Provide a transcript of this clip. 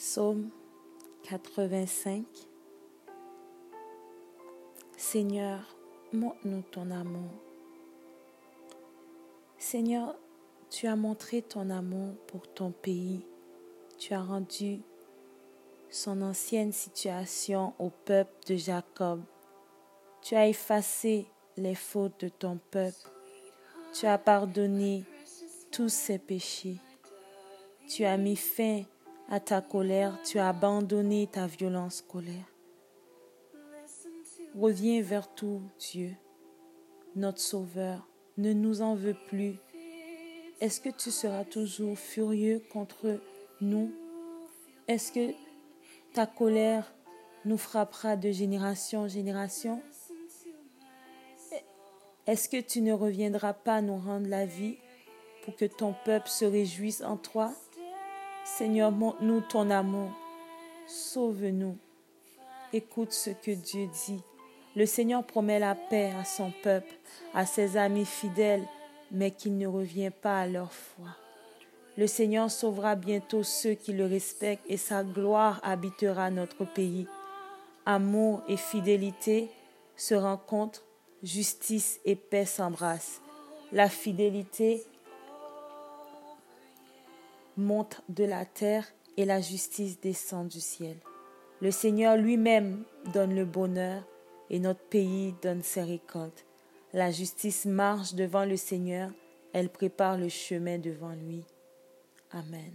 Psaume 85 Seigneur, montre-nous ton amour. Seigneur, tu as montré ton amour pour ton pays. Tu as rendu son ancienne situation au peuple de Jacob. Tu as effacé les fautes de ton peuple. Tu as pardonné tous ses péchés. Tu as mis fin à ta colère, tu as abandonné ta violence colère. Reviens vers tout, Dieu, notre Sauveur. Ne nous en veux plus. Est-ce que tu seras toujours furieux contre nous? Est-ce que ta colère nous frappera de génération en génération? Est-ce que tu ne reviendras pas nous rendre la vie pour que ton peuple se réjouisse en toi? Seigneur, montre-nous ton amour. Sauve-nous. Écoute ce que Dieu dit. Le Seigneur promet la paix à son peuple, à ses amis fidèles, mais qu'il ne revient pas à leur foi. Le Seigneur sauvera bientôt ceux qui le respectent et sa gloire habitera notre pays. Amour et fidélité se rencontrent, justice et paix s'embrassent. La fidélité monte de la terre et la justice descend du ciel. Le Seigneur lui-même donne le bonheur et notre pays donne ses récoltes. La justice marche devant le Seigneur, elle prépare le chemin devant lui. Amen.